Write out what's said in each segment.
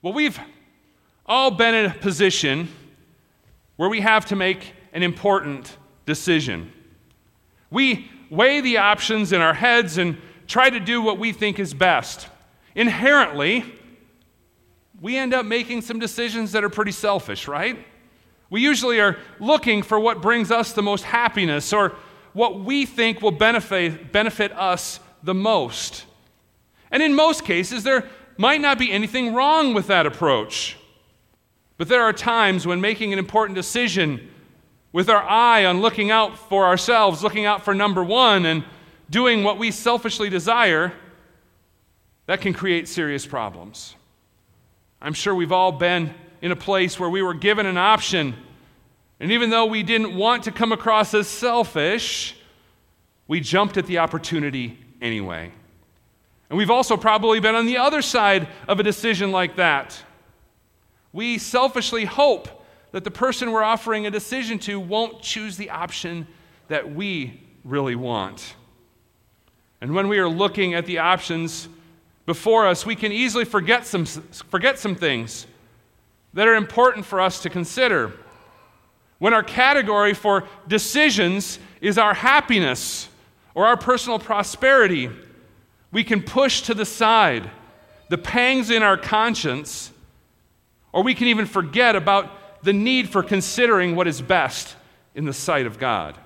Well, we've all been in a position where we have to make an important decision. We weigh the options in our heads and try to do what we think is best. Inherently, we end up making some decisions that are pretty selfish, right? We usually are looking for what brings us the most happiness or what we think will benefit, benefit us the most. And in most cases, there might not be anything wrong with that approach. But there are times when making an important decision with our eye on looking out for ourselves, looking out for number one, and doing what we selfishly desire, that can create serious problems. I'm sure we've all been in a place where we were given an option, and even though we didn't want to come across as selfish, we jumped at the opportunity anyway. And we've also probably been on the other side of a decision like that. We selfishly hope that the person we're offering a decision to won't choose the option that we really want. And when we are looking at the options before us, we can easily forget some, forget some things that are important for us to consider. When our category for decisions is our happiness or our personal prosperity, we can push to the side the pangs in our conscience, or we can even forget about the need for considering what is best in the sight of God.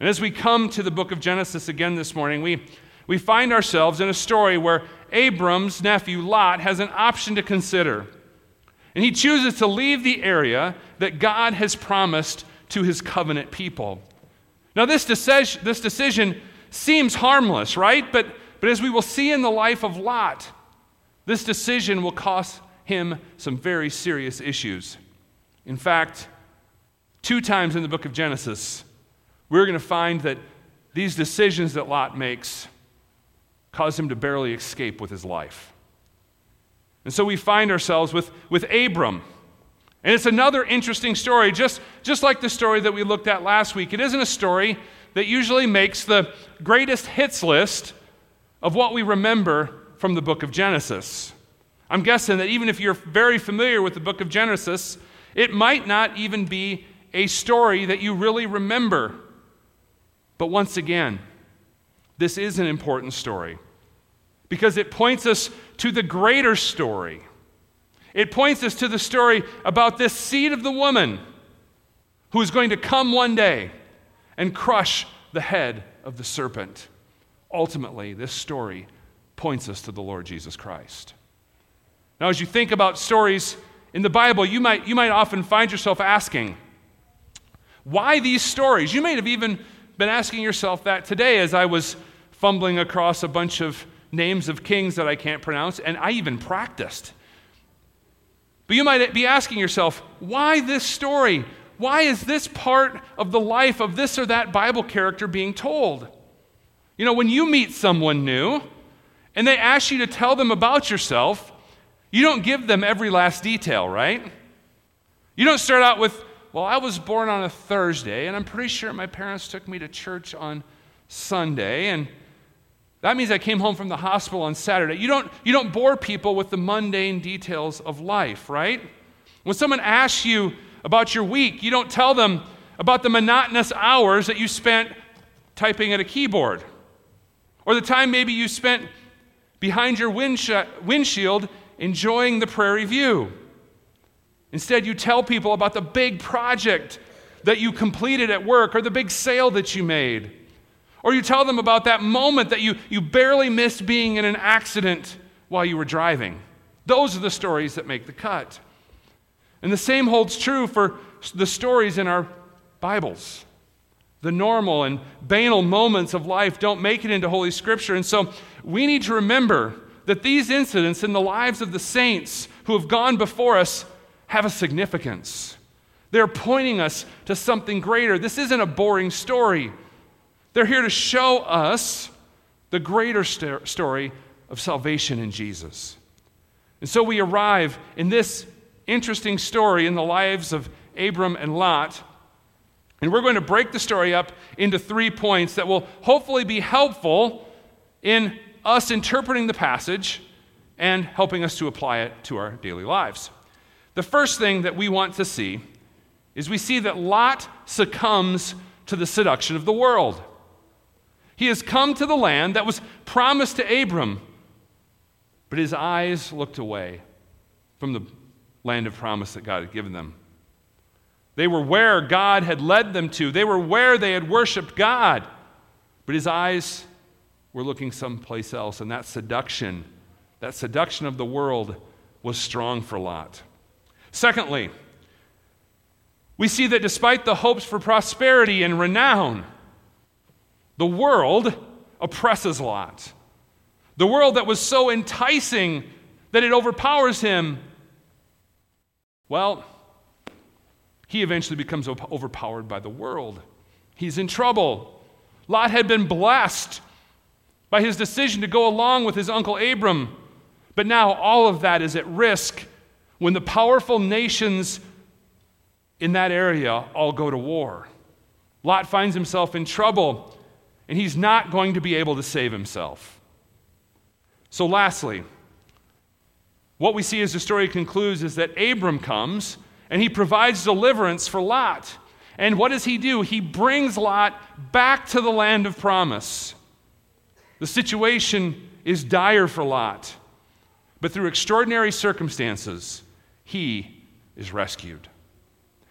And as we come to the book of Genesis again this morning, we, we find ourselves in a story where Abram's nephew Lot has an option to consider. And he chooses to leave the area that God has promised to his covenant people. Now, this, decision, this decision seems harmless, right? But, but as we will see in the life of Lot, this decision will cost him some very serious issues. In fact, two times in the book of Genesis, we're going to find that these decisions that Lot makes cause him to barely escape with his life. And so we find ourselves with, with Abram. And it's another interesting story, just, just like the story that we looked at last week. It isn't a story that usually makes the greatest hits list of what we remember from the book of Genesis. I'm guessing that even if you're very familiar with the book of Genesis, it might not even be a story that you really remember. But once again, this is an important story because it points us to the greater story. It points us to the story about this seed of the woman who is going to come one day and crush the head of the serpent. Ultimately, this story points us to the Lord Jesus Christ. Now, as you think about stories in the Bible, you might, you might often find yourself asking, why these stories? You may have even been asking yourself that today as I was fumbling across a bunch of names of kings that I can't pronounce, and I even practiced. But you might be asking yourself, why this story? Why is this part of the life of this or that Bible character being told? You know, when you meet someone new and they ask you to tell them about yourself, you don't give them every last detail, right? You don't start out with, well, I was born on a Thursday, and I'm pretty sure my parents took me to church on Sunday, and that means I came home from the hospital on Saturday. You don't, you don't bore people with the mundane details of life, right? When someone asks you, about your week. You don't tell them about the monotonous hours that you spent typing at a keyboard, or the time maybe you spent behind your windshield enjoying the prairie view. Instead, you tell people about the big project that you completed at work or the big sale that you made. Or you tell them about that moment that you, you barely missed being in an accident while you were driving. Those are the stories that make the cut. And the same holds true for the stories in our Bibles. The normal and banal moments of life don't make it into Holy Scripture. And so we need to remember that these incidents in the lives of the saints who have gone before us have a significance. They're pointing us to something greater. This isn't a boring story. They're here to show us the greater st- story of salvation in Jesus. And so we arrive in this interesting story in the lives of Abram and Lot. And we're going to break the story up into three points that will hopefully be helpful in us interpreting the passage and helping us to apply it to our daily lives. The first thing that we want to see is we see that Lot succumbs to the seduction of the world. He has come to the land that was promised to Abram, but his eyes looked away from the land of promise that God had given them. They were where God had led them to, they were where they had worshiped God, but his eyes were looking someplace else, and that seduction, that seduction of the world, was strong for Lot. Secondly, we see that despite the hopes for prosperity and renown, the world oppresses Lot. The world that was so enticing that it overpowers him, well, he eventually becomes overpowered by the world. He's in trouble. Lot had been blessed by his decision to go along with his uncle Abram, but now all of that is at risk when the powerful nations in that area all go to war. Lot finds himself in trouble, and he's not going to be able to save himself. So, lastly, what we see as the story concludes is that Abram comes and he provides deliverance for Lot. And what does he do? He brings Lot back to the land of promise. The situation is dire for Lot, but through extraordinary circumstances, he is rescued.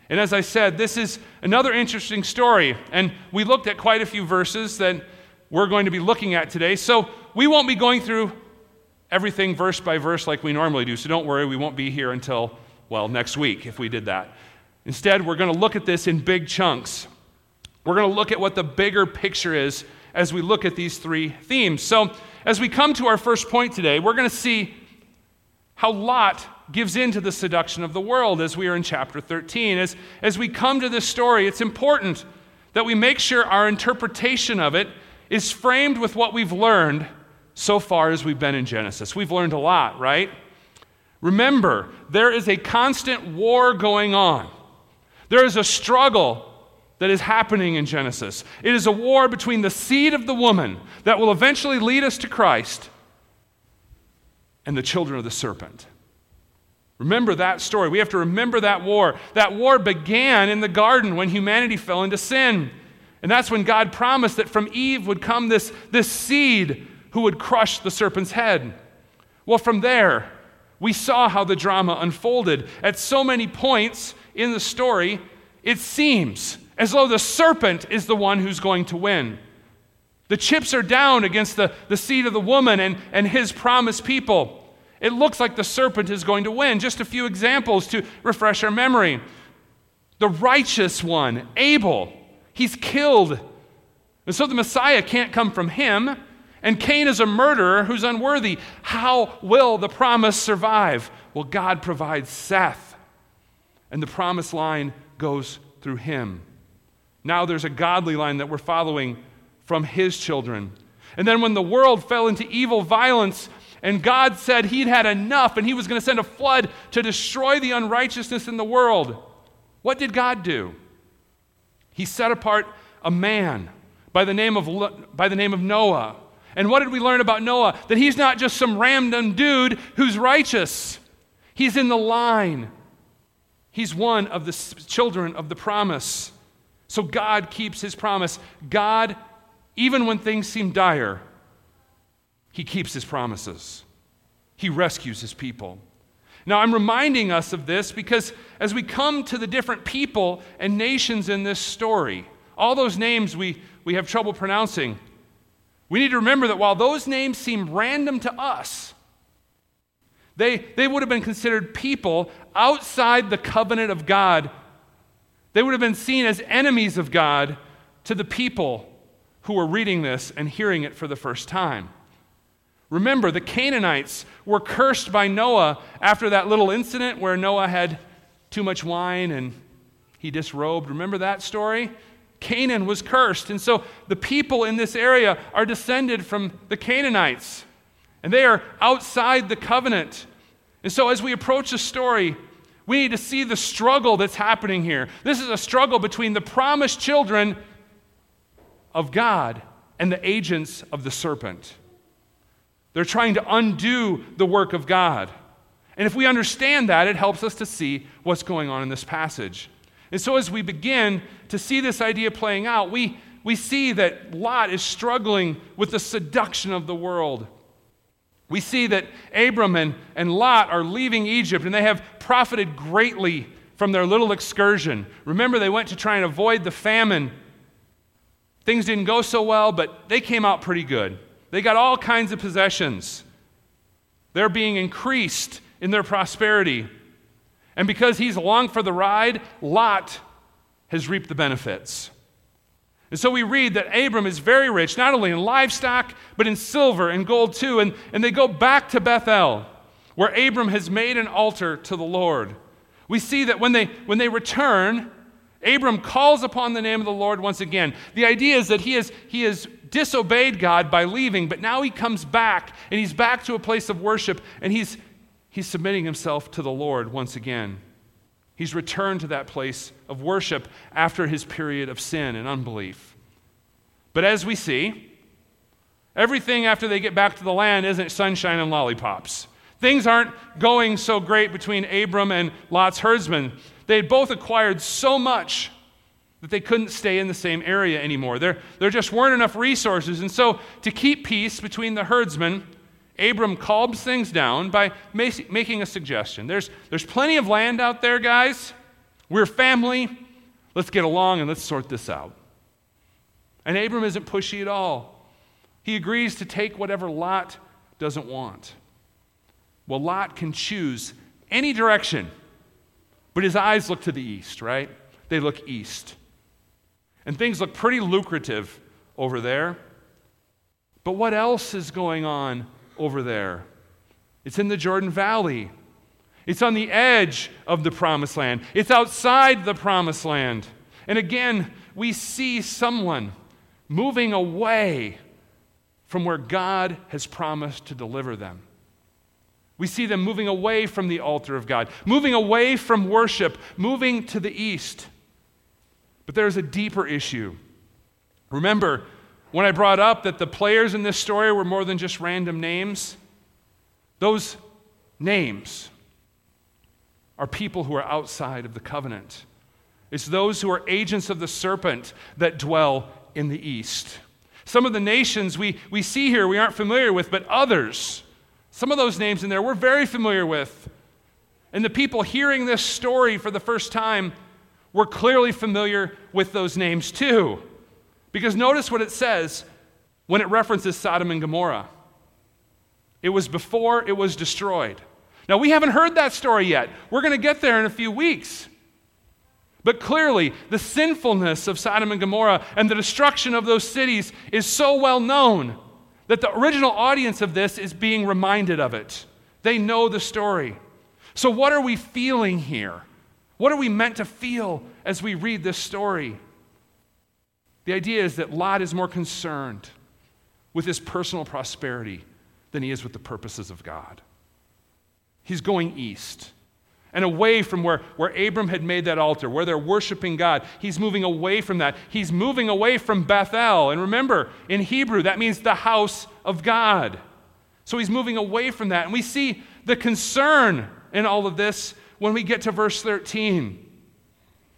And as I said, this is another interesting story. And we looked at quite a few verses that we're going to be looking at today. So we won't be going through everything verse by verse like we normally do. So don't worry, we won't be here until, well, next week if we did that. Instead, we're going to look at this in big chunks. We're going to look at what the bigger picture is as we look at these three themes. So, as we come to our first point today, we're going to see how Lot gives in to the seduction of the world as we are in chapter 13. As, as we come to this story, it's important that we make sure our interpretation of it is framed with what we've learned so far as we've been in Genesis. We've learned a lot, right? Remember, there is a constant war going on. There is a struggle that is happening in Genesis. It is a war between the seed of the woman that will eventually lead us to Christ and the children of the serpent. Remember that story. We have to remember that war. That war began in the garden when humanity fell into sin. And that's when God promised that from Eve would come this, this seed who would crush the serpent's head. Well, from there, we saw how the drama unfolded. At so many points in the story, it seems as though the serpent is the one who's going to win. The chips are down against the, the seed of the woman and, and his promised people. It looks like the serpent is going to win. Just a few examples to refresh our memory. The righteous one, Abel, he's killed. And so the Messiah can't come from him. And Cain is a murderer who's unworthy. How will the promise survive? Well, God provides Seth, and the promise line goes through him. Now there's a godly line that we're following from his children. And then when the world fell into evil violence, and God said he'd had enough and he was going to send a flood to destroy the unrighteousness in the world. What did God do? He set apart a man by the name of, by the name of Noah. And what did we learn about Noah? That he's not just some random dude who's righteous, he's in the line. He's one of the children of the promise. So God keeps his promise. God, even when things seem dire, he keeps his promises, he rescues his people. Now, I'm reminding us of this because as we come to the different people and nations in this story, all those names we, we have trouble pronouncing, we need to remember that while those names seem random to us, they, they would have been considered people outside the covenant of God. They would have been seen as enemies of God to the people who were reading this and hearing it for the first time. Remember, the Canaanites were cursed by Noah after that little incident where Noah had too much wine and he disrobed. Remember that story? Canaan was cursed. And so the people in this area are descended from the Canaanites, and they are outside the covenant. And so as we approach the story, we need to see the struggle that's happening here. This is a struggle between the promised children of God and the agents of the serpent. They're trying to undo the work of God. And if we understand that, it helps us to see what's going on in this passage. And so, as we begin to see this idea playing out, we, we see that Lot is struggling with the seduction of the world. We see that Abram and, and Lot are leaving Egypt and they have profited greatly from their little excursion. Remember, they went to try and avoid the famine. Things didn't go so well, but they came out pretty good. They got all kinds of possessions. They're being increased in their prosperity. And because he's along for the ride, Lot has reaped the benefits. And so we read that Abram is very rich, not only in livestock, but in silver and gold too. And, and they go back to Bethel, where Abram has made an altar to the Lord. We see that when they, when they return, Abram calls upon the name of the Lord once again. The idea is that he has, he has disobeyed God by leaving, but now he comes back, and he's back to a place of worship, and he's, he's submitting himself to the Lord once again. He's returned to that place of worship after his period of sin and unbelief. But as we see, everything after they get back to the land isn't sunshine and lollipops. Things aren't going so great between Abram and Lot's herdsmen. They had both acquired so much that they couldn't stay in the same area anymore. There, there just weren't enough resources. And so, to keep peace between the herdsmen, Abram calms things down by making a suggestion. There's, there's plenty of land out there, guys. We're family. Let's get along and let's sort this out. And Abram isn't pushy at all. He agrees to take whatever Lot doesn't want. Well, Lot can choose any direction, but his eyes look to the east, right? They look east. And things look pretty lucrative over there. But what else is going on over there. It's in the Jordan Valley. It's on the edge of the promised land. It's outside the promised land. And again, we see someone moving away from where God has promised to deliver them. We see them moving away from the altar of God, moving away from worship, moving to the east. But there's a deeper issue. Remember, when I brought up that the players in this story were more than just random names, those names are people who are outside of the covenant. It's those who are agents of the serpent that dwell in the east. Some of the nations we, we see here we aren't familiar with, but others, some of those names in there we're very familiar with. And the people hearing this story for the first time were clearly familiar with those names too. Because notice what it says when it references Sodom and Gomorrah. It was before it was destroyed. Now, we haven't heard that story yet. We're going to get there in a few weeks. But clearly, the sinfulness of Sodom and Gomorrah and the destruction of those cities is so well known that the original audience of this is being reminded of it. They know the story. So, what are we feeling here? What are we meant to feel as we read this story? The idea is that Lot is more concerned with his personal prosperity than he is with the purposes of God. He's going east and away from where, where Abram had made that altar, where they're worshiping God. He's moving away from that. He's moving away from Bethel. And remember, in Hebrew, that means the house of God. So he's moving away from that. And we see the concern in all of this when we get to verse 13.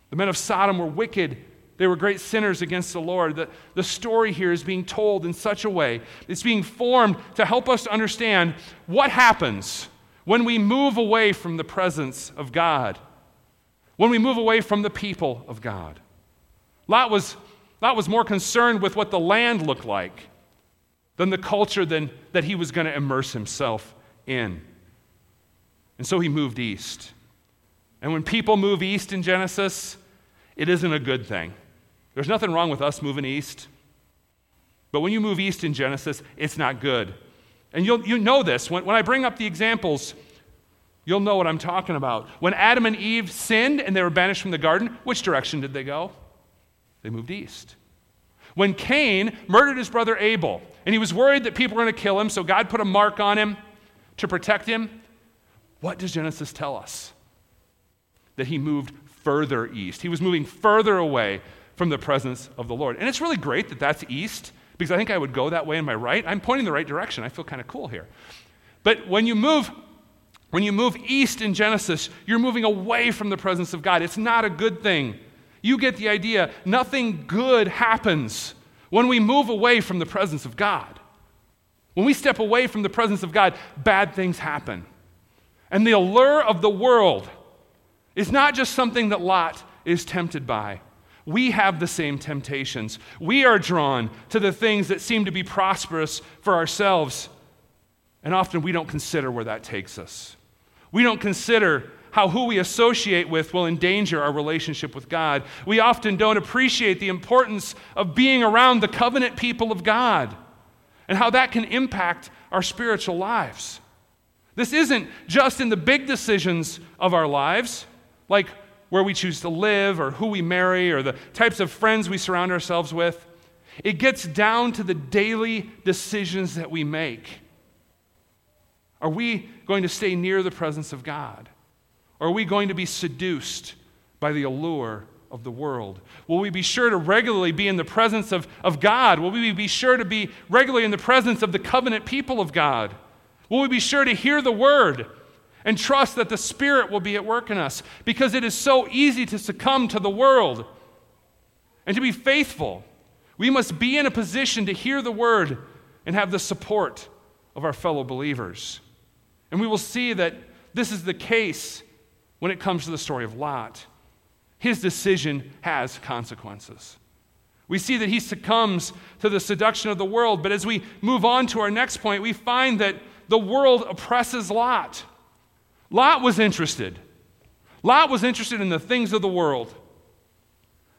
The men of Sodom were wicked they were great sinners against the Lord. The, the story here is being told in such a way, it's being formed to help us understand what happens when we move away from the presence of God, when we move away from the people of God. Lot was, Lot was more concerned with what the land looked like than the culture than, that he was going to immerse himself in. And so he moved east. And when people move east in Genesis, it isn't a good thing. There's nothing wrong with us moving east. But when you move east in Genesis, it's not good. And you'll, you know this. When, when I bring up the examples, you'll know what I'm talking about. When Adam and Eve sinned and they were banished from the garden, which direction did they go? They moved east. When Cain murdered his brother Abel, and he was worried that people were going to kill him, so God put a mark on him to protect him, what does Genesis tell us? That he moved further east. He was moving further away from the presence of the Lord. And it's really great that that's east because I think I would go that way in my right. I'm pointing the right direction. I feel kind of cool here. But when you move when you move east in Genesis, you're moving away from the presence of God. It's not a good thing. You get the idea. Nothing good happens when we move away from the presence of God. When we step away from the presence of God, bad things happen. And the allure of the world is not just something that Lot is tempted by. We have the same temptations. We are drawn to the things that seem to be prosperous for ourselves. And often we don't consider where that takes us. We don't consider how who we associate with will endanger our relationship with God. We often don't appreciate the importance of being around the covenant people of God and how that can impact our spiritual lives. This isn't just in the big decisions of our lives, like where we choose to live or who we marry or the types of friends we surround ourselves with. It gets down to the daily decisions that we make. Are we going to stay near the presence of God? Or are we going to be seduced by the allure of the world? Will we be sure to regularly be in the presence of, of God? Will we be sure to be regularly in the presence of the covenant people of God? Will we be sure to hear the word and trust that the Spirit will be at work in us? Because it is so easy to succumb to the world. And to be faithful, we must be in a position to hear the word and have the support of our fellow believers. And we will see that this is the case when it comes to the story of Lot. His decision has consequences. We see that he succumbs to the seduction of the world, but as we move on to our next point, we find that the world oppresses Lot. Lot was interested. Lot was interested in the things of the world,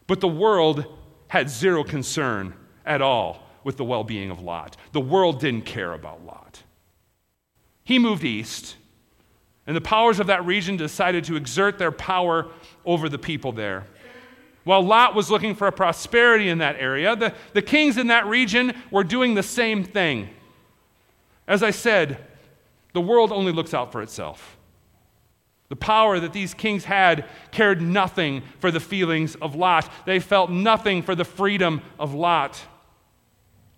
but the world had zero concern at all with the well being of Lot. The world didn't care about Lot. He moved east, and the powers of that region decided to exert their power over the people there. While Lot was looking for prosperity in that area, the, the kings in that region were doing the same thing. As I said, the world only looks out for itself. The power that these kings had cared nothing for the feelings of Lot. They felt nothing for the freedom of Lot.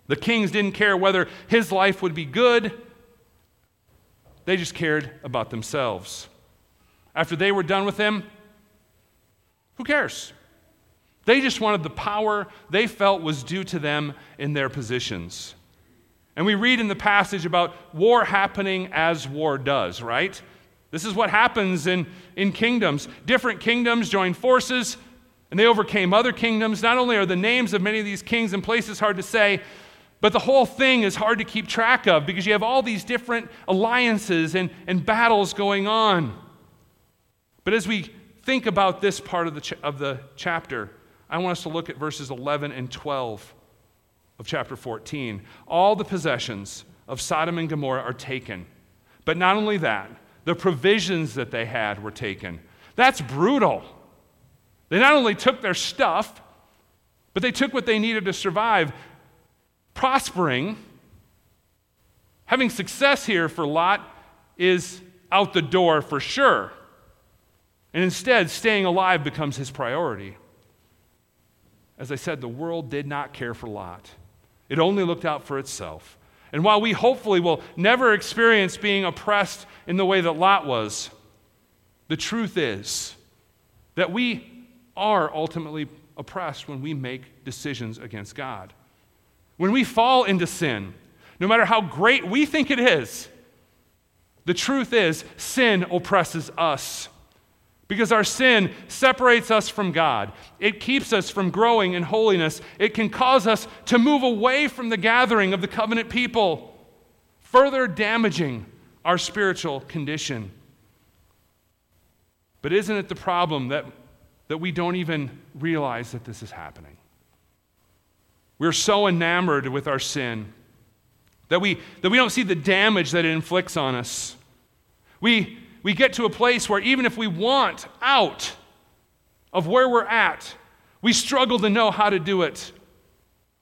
The kings didn't care whether his life would be good they just cared about themselves. After they were done with him, who cares? They just wanted the power they felt was due to them in their positions. And we read in the passage about war happening as war does, right? This is what happens in, in kingdoms. Different kingdoms join forces and they overcame other kingdoms. Not only are the names of many of these kings and places hard to say, but the whole thing is hard to keep track of because you have all these different alliances and, and battles going on. But as we think about this part of the, ch- of the chapter, I want us to look at verses 11 and 12 of chapter 14. All the possessions of Sodom and Gomorrah are taken. But not only that, the provisions that they had were taken. That's brutal. They not only took their stuff, but they took what they needed to survive prospering, having success here for Lot is out the door for sure. And instead, staying alive becomes his priority. As I said, the world did not care for Lot, it only looked out for itself. And while we hopefully will never experience being oppressed in the way that Lot was, the truth is that we are ultimately oppressed when we make decisions against God. When we fall into sin, no matter how great we think it is, the truth is sin oppresses us. Because our sin separates us from God. It keeps us from growing in holiness. It can cause us to move away from the gathering of the covenant people, further damaging our spiritual condition. But isn't it the problem that, that we don't even realize that this is happening? We're so enamored with our sin that we, that we don't see the damage that it inflicts on us. We, we get to a place where even if we want out of where we're at, we struggle to know how to do it.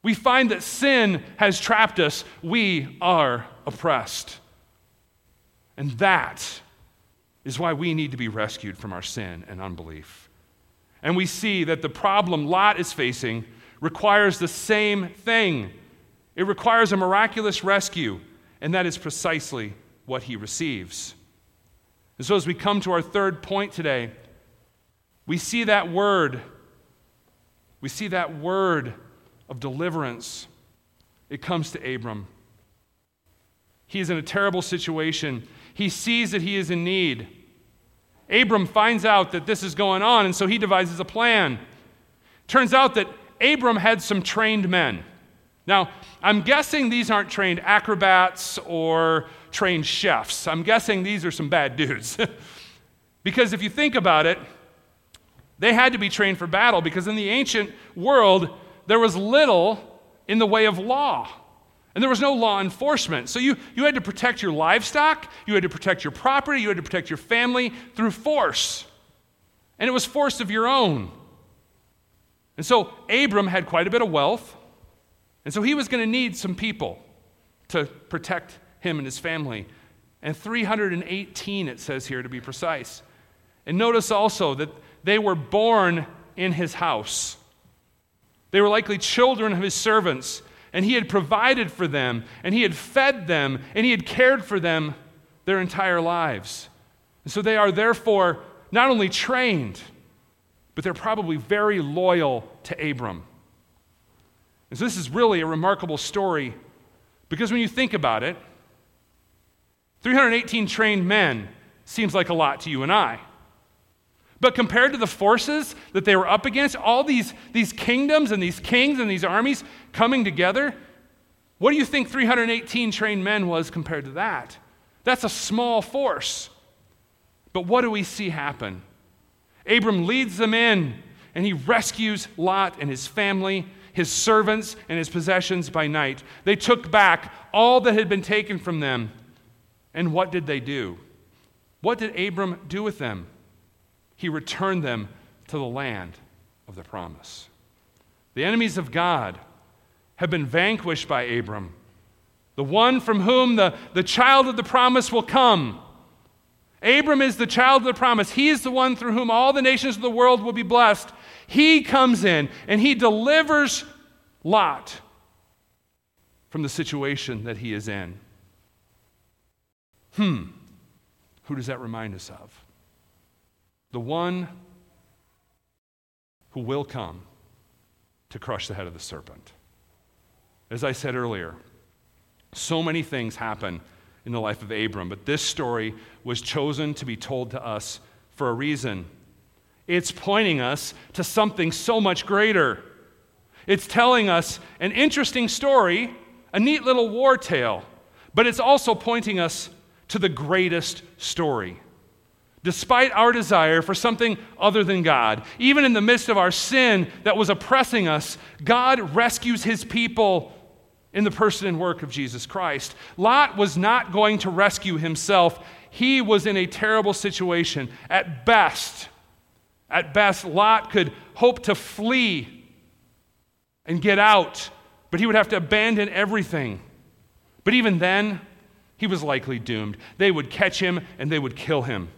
We find that sin has trapped us. We are oppressed. And that is why we need to be rescued from our sin and unbelief. And we see that the problem Lot is facing requires the same thing. It requires a miraculous rescue, and that is precisely what he receives. And so, as we come to our third point today, we see that word. We see that word of deliverance. It comes to Abram. He is in a terrible situation. He sees that he is in need. Abram finds out that this is going on, and so he devises a plan. Turns out that Abram had some trained men. Now, I'm guessing these aren't trained acrobats or trained chefs. I'm guessing these are some bad dudes. because if you think about it, they had to be trained for battle because in the ancient world, there was little in the way of law. And there was no law enforcement. So you, you had to protect your livestock, you had to protect your property, you had to protect your family through force. And it was force of your own. And so Abram had quite a bit of wealth. And so he was going to need some people to protect him and his family. And 318, it says here to be precise. And notice also that they were born in his house. They were likely children of his servants and he had provided for them, and he had fed them, and he had cared for them their entire lives. And so they are therefore not only trained, but they're probably very loyal to Abram. And so this is really a remarkable story because when you think about it, 318 trained men seems like a lot to you and I. But compared to the forces that they were up against, all these, these kingdoms and these kings and these armies coming together, what do you think 318 trained men was compared to that? That's a small force. But what do we see happen? Abram leads them in and he rescues Lot and his family, his servants, and his possessions by night. They took back all that had been taken from them. And what did they do? What did Abram do with them? he returned them to the land of the promise. The enemies of God have been vanquished by Abram, the one from whom the, the child of the promise will come. Abram is the child of the promise. He is the one through whom all the nations of the world will be blessed. He comes in and he delivers Lot from the situation that he is in. Hmm, who does that remind us of? the one who will come to crush the head of the serpent. As I said earlier, so many things happen in the life of Abram, but this story was chosen to be told to us for a reason. It's pointing us to something so much greater. It's telling us an interesting story, a neat little war tale, but it's also pointing us to the greatest story despite our desire for something other than God. Even in the midst of our sin that was oppressing us, God rescues his people in the person and work of Jesus Christ. Lot was not going to rescue himself. He was in a terrible situation. At best, at best, Lot could hope to flee and get out, but he would have to abandon everything. But even then, he was likely doomed. They would catch him and they would kill him.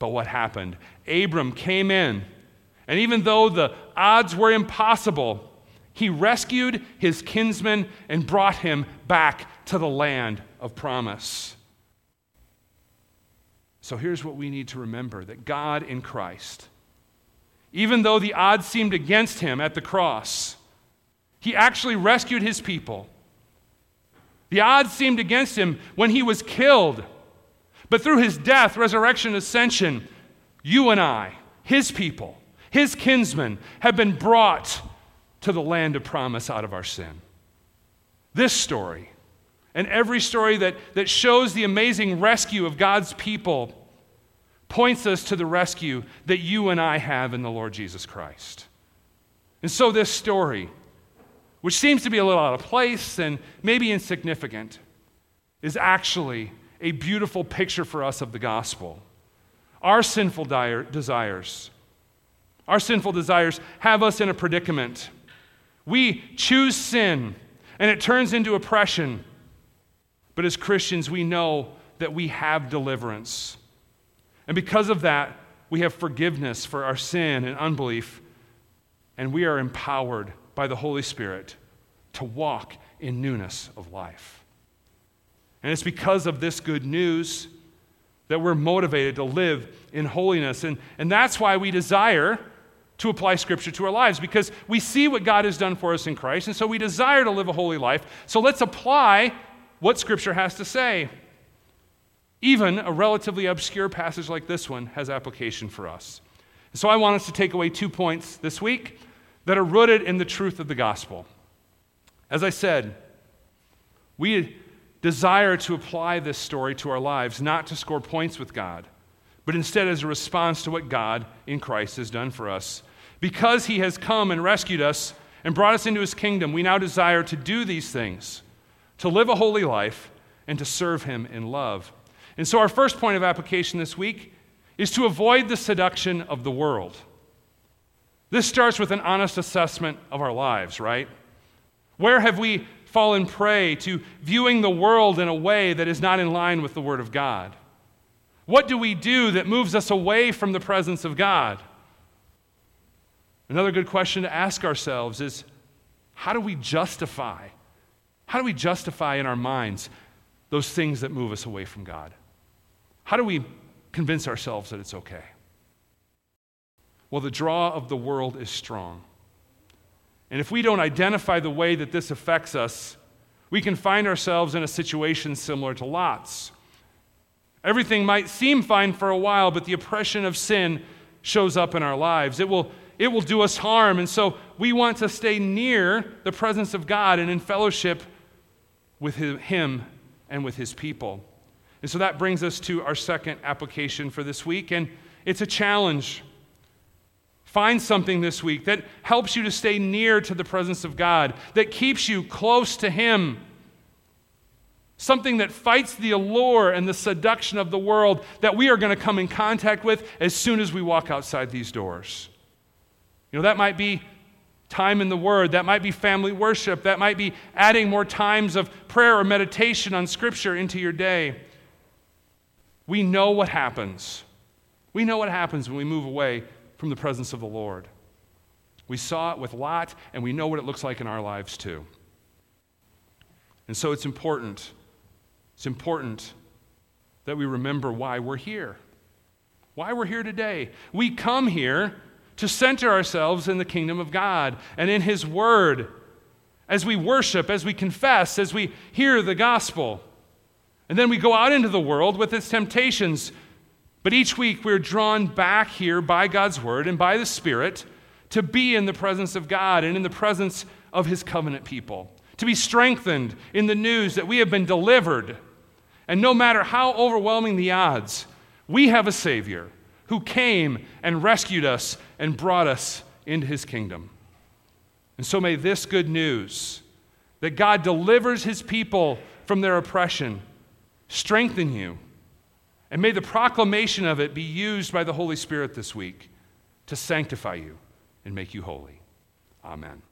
But what happened? Abram came in, and even though the odds were impossible, he rescued his kinsman and brought him back to the land of promise. So here's what we need to remember that God in Christ, even though the odds seemed against him at the cross, he actually rescued his people. The odds seemed against him when he was killed but through his death, resurrection, ascension, you and I, his people, his kinsmen, have been brought to the land of promise out of our sin. This story, and every story that, that shows the amazing rescue of God's people, points us to the rescue that you and I have in the Lord Jesus Christ. And so, this story, which seems to be a little out of place and maybe insignificant, is actually a beautiful picture for us of the gospel. Our sinful desires, our sinful desires have us in a predicament. We choose sin, and it turns into oppression. But as Christians, we know that we have deliverance. And because of that, we have forgiveness for our sin and unbelief, and we are empowered by the Holy Spirit to walk in newness of life. And it's because of this good news that we're motivated to live in holiness. And, and that's why we desire to apply Scripture to our lives, because we see what God has done for us in Christ, and so we desire to live a holy life. So let's apply what Scripture has to say. Even a relatively obscure passage like this one has application for us. So I want us to take away two points this week that are rooted in the truth of the gospel. As I said, we desire to apply this story to our lives, not to score points with God, but instead as a response to what God in Christ has done for us. Because he has come and rescued us and brought us into his kingdom, we now desire to do these things, to live a holy life, and to serve him in love. And so, our first point of application this week is to avoid the seduction of the world. This starts with an honest assessment of our lives, right? Where have we fallen prey to viewing the world in a way that is not in line with the Word of God? What do we do that moves us away from the presence of God? Another good question to ask ourselves is how do we justify? How do we justify in our minds those things that move us away from God? How do we convince ourselves that it's okay? Well, the draw of the world is strong. And if we don't identify the way that this affects us, we can find ourselves in a situation similar to Lot's. Everything might seem fine for a while, but the oppression of sin shows up in our lives. It will, it will do us harm. And so we want to stay near the presence of God and in fellowship with Him and with His people. And so that brings us to our second application for this week, and it's a challenge. Find something this week that helps you to stay near to the presence of God, that keeps you close to Him. Something that fights the allure and the seduction of the world that we are going to come in contact with as soon as we walk outside these doors. You know, that might be time in the Word, that might be family worship, that might be adding more times of prayer or meditation on Scripture into your day. We know what happens. We know what happens when we move away from the presence of the Lord. We saw it with Lot, and we know what it looks like in our lives too. And so it's important. It's important that we remember why we're here. Why we're here today. We come here to center ourselves in the kingdom of God and in His Word as we worship, as we confess, as we hear the gospel. And then we go out into the world with its temptations. But each week we're drawn back here by God's word and by the Spirit to be in the presence of God and in the presence of his covenant people, to be strengthened in the news that we have been delivered. And no matter how overwhelming the odds, we have a Savior who came and rescued us and brought us into his kingdom. And so may this good news that God delivers his people from their oppression strengthen you. And may the proclamation of it be used by the Holy Spirit this week to sanctify you and make you holy. Amen.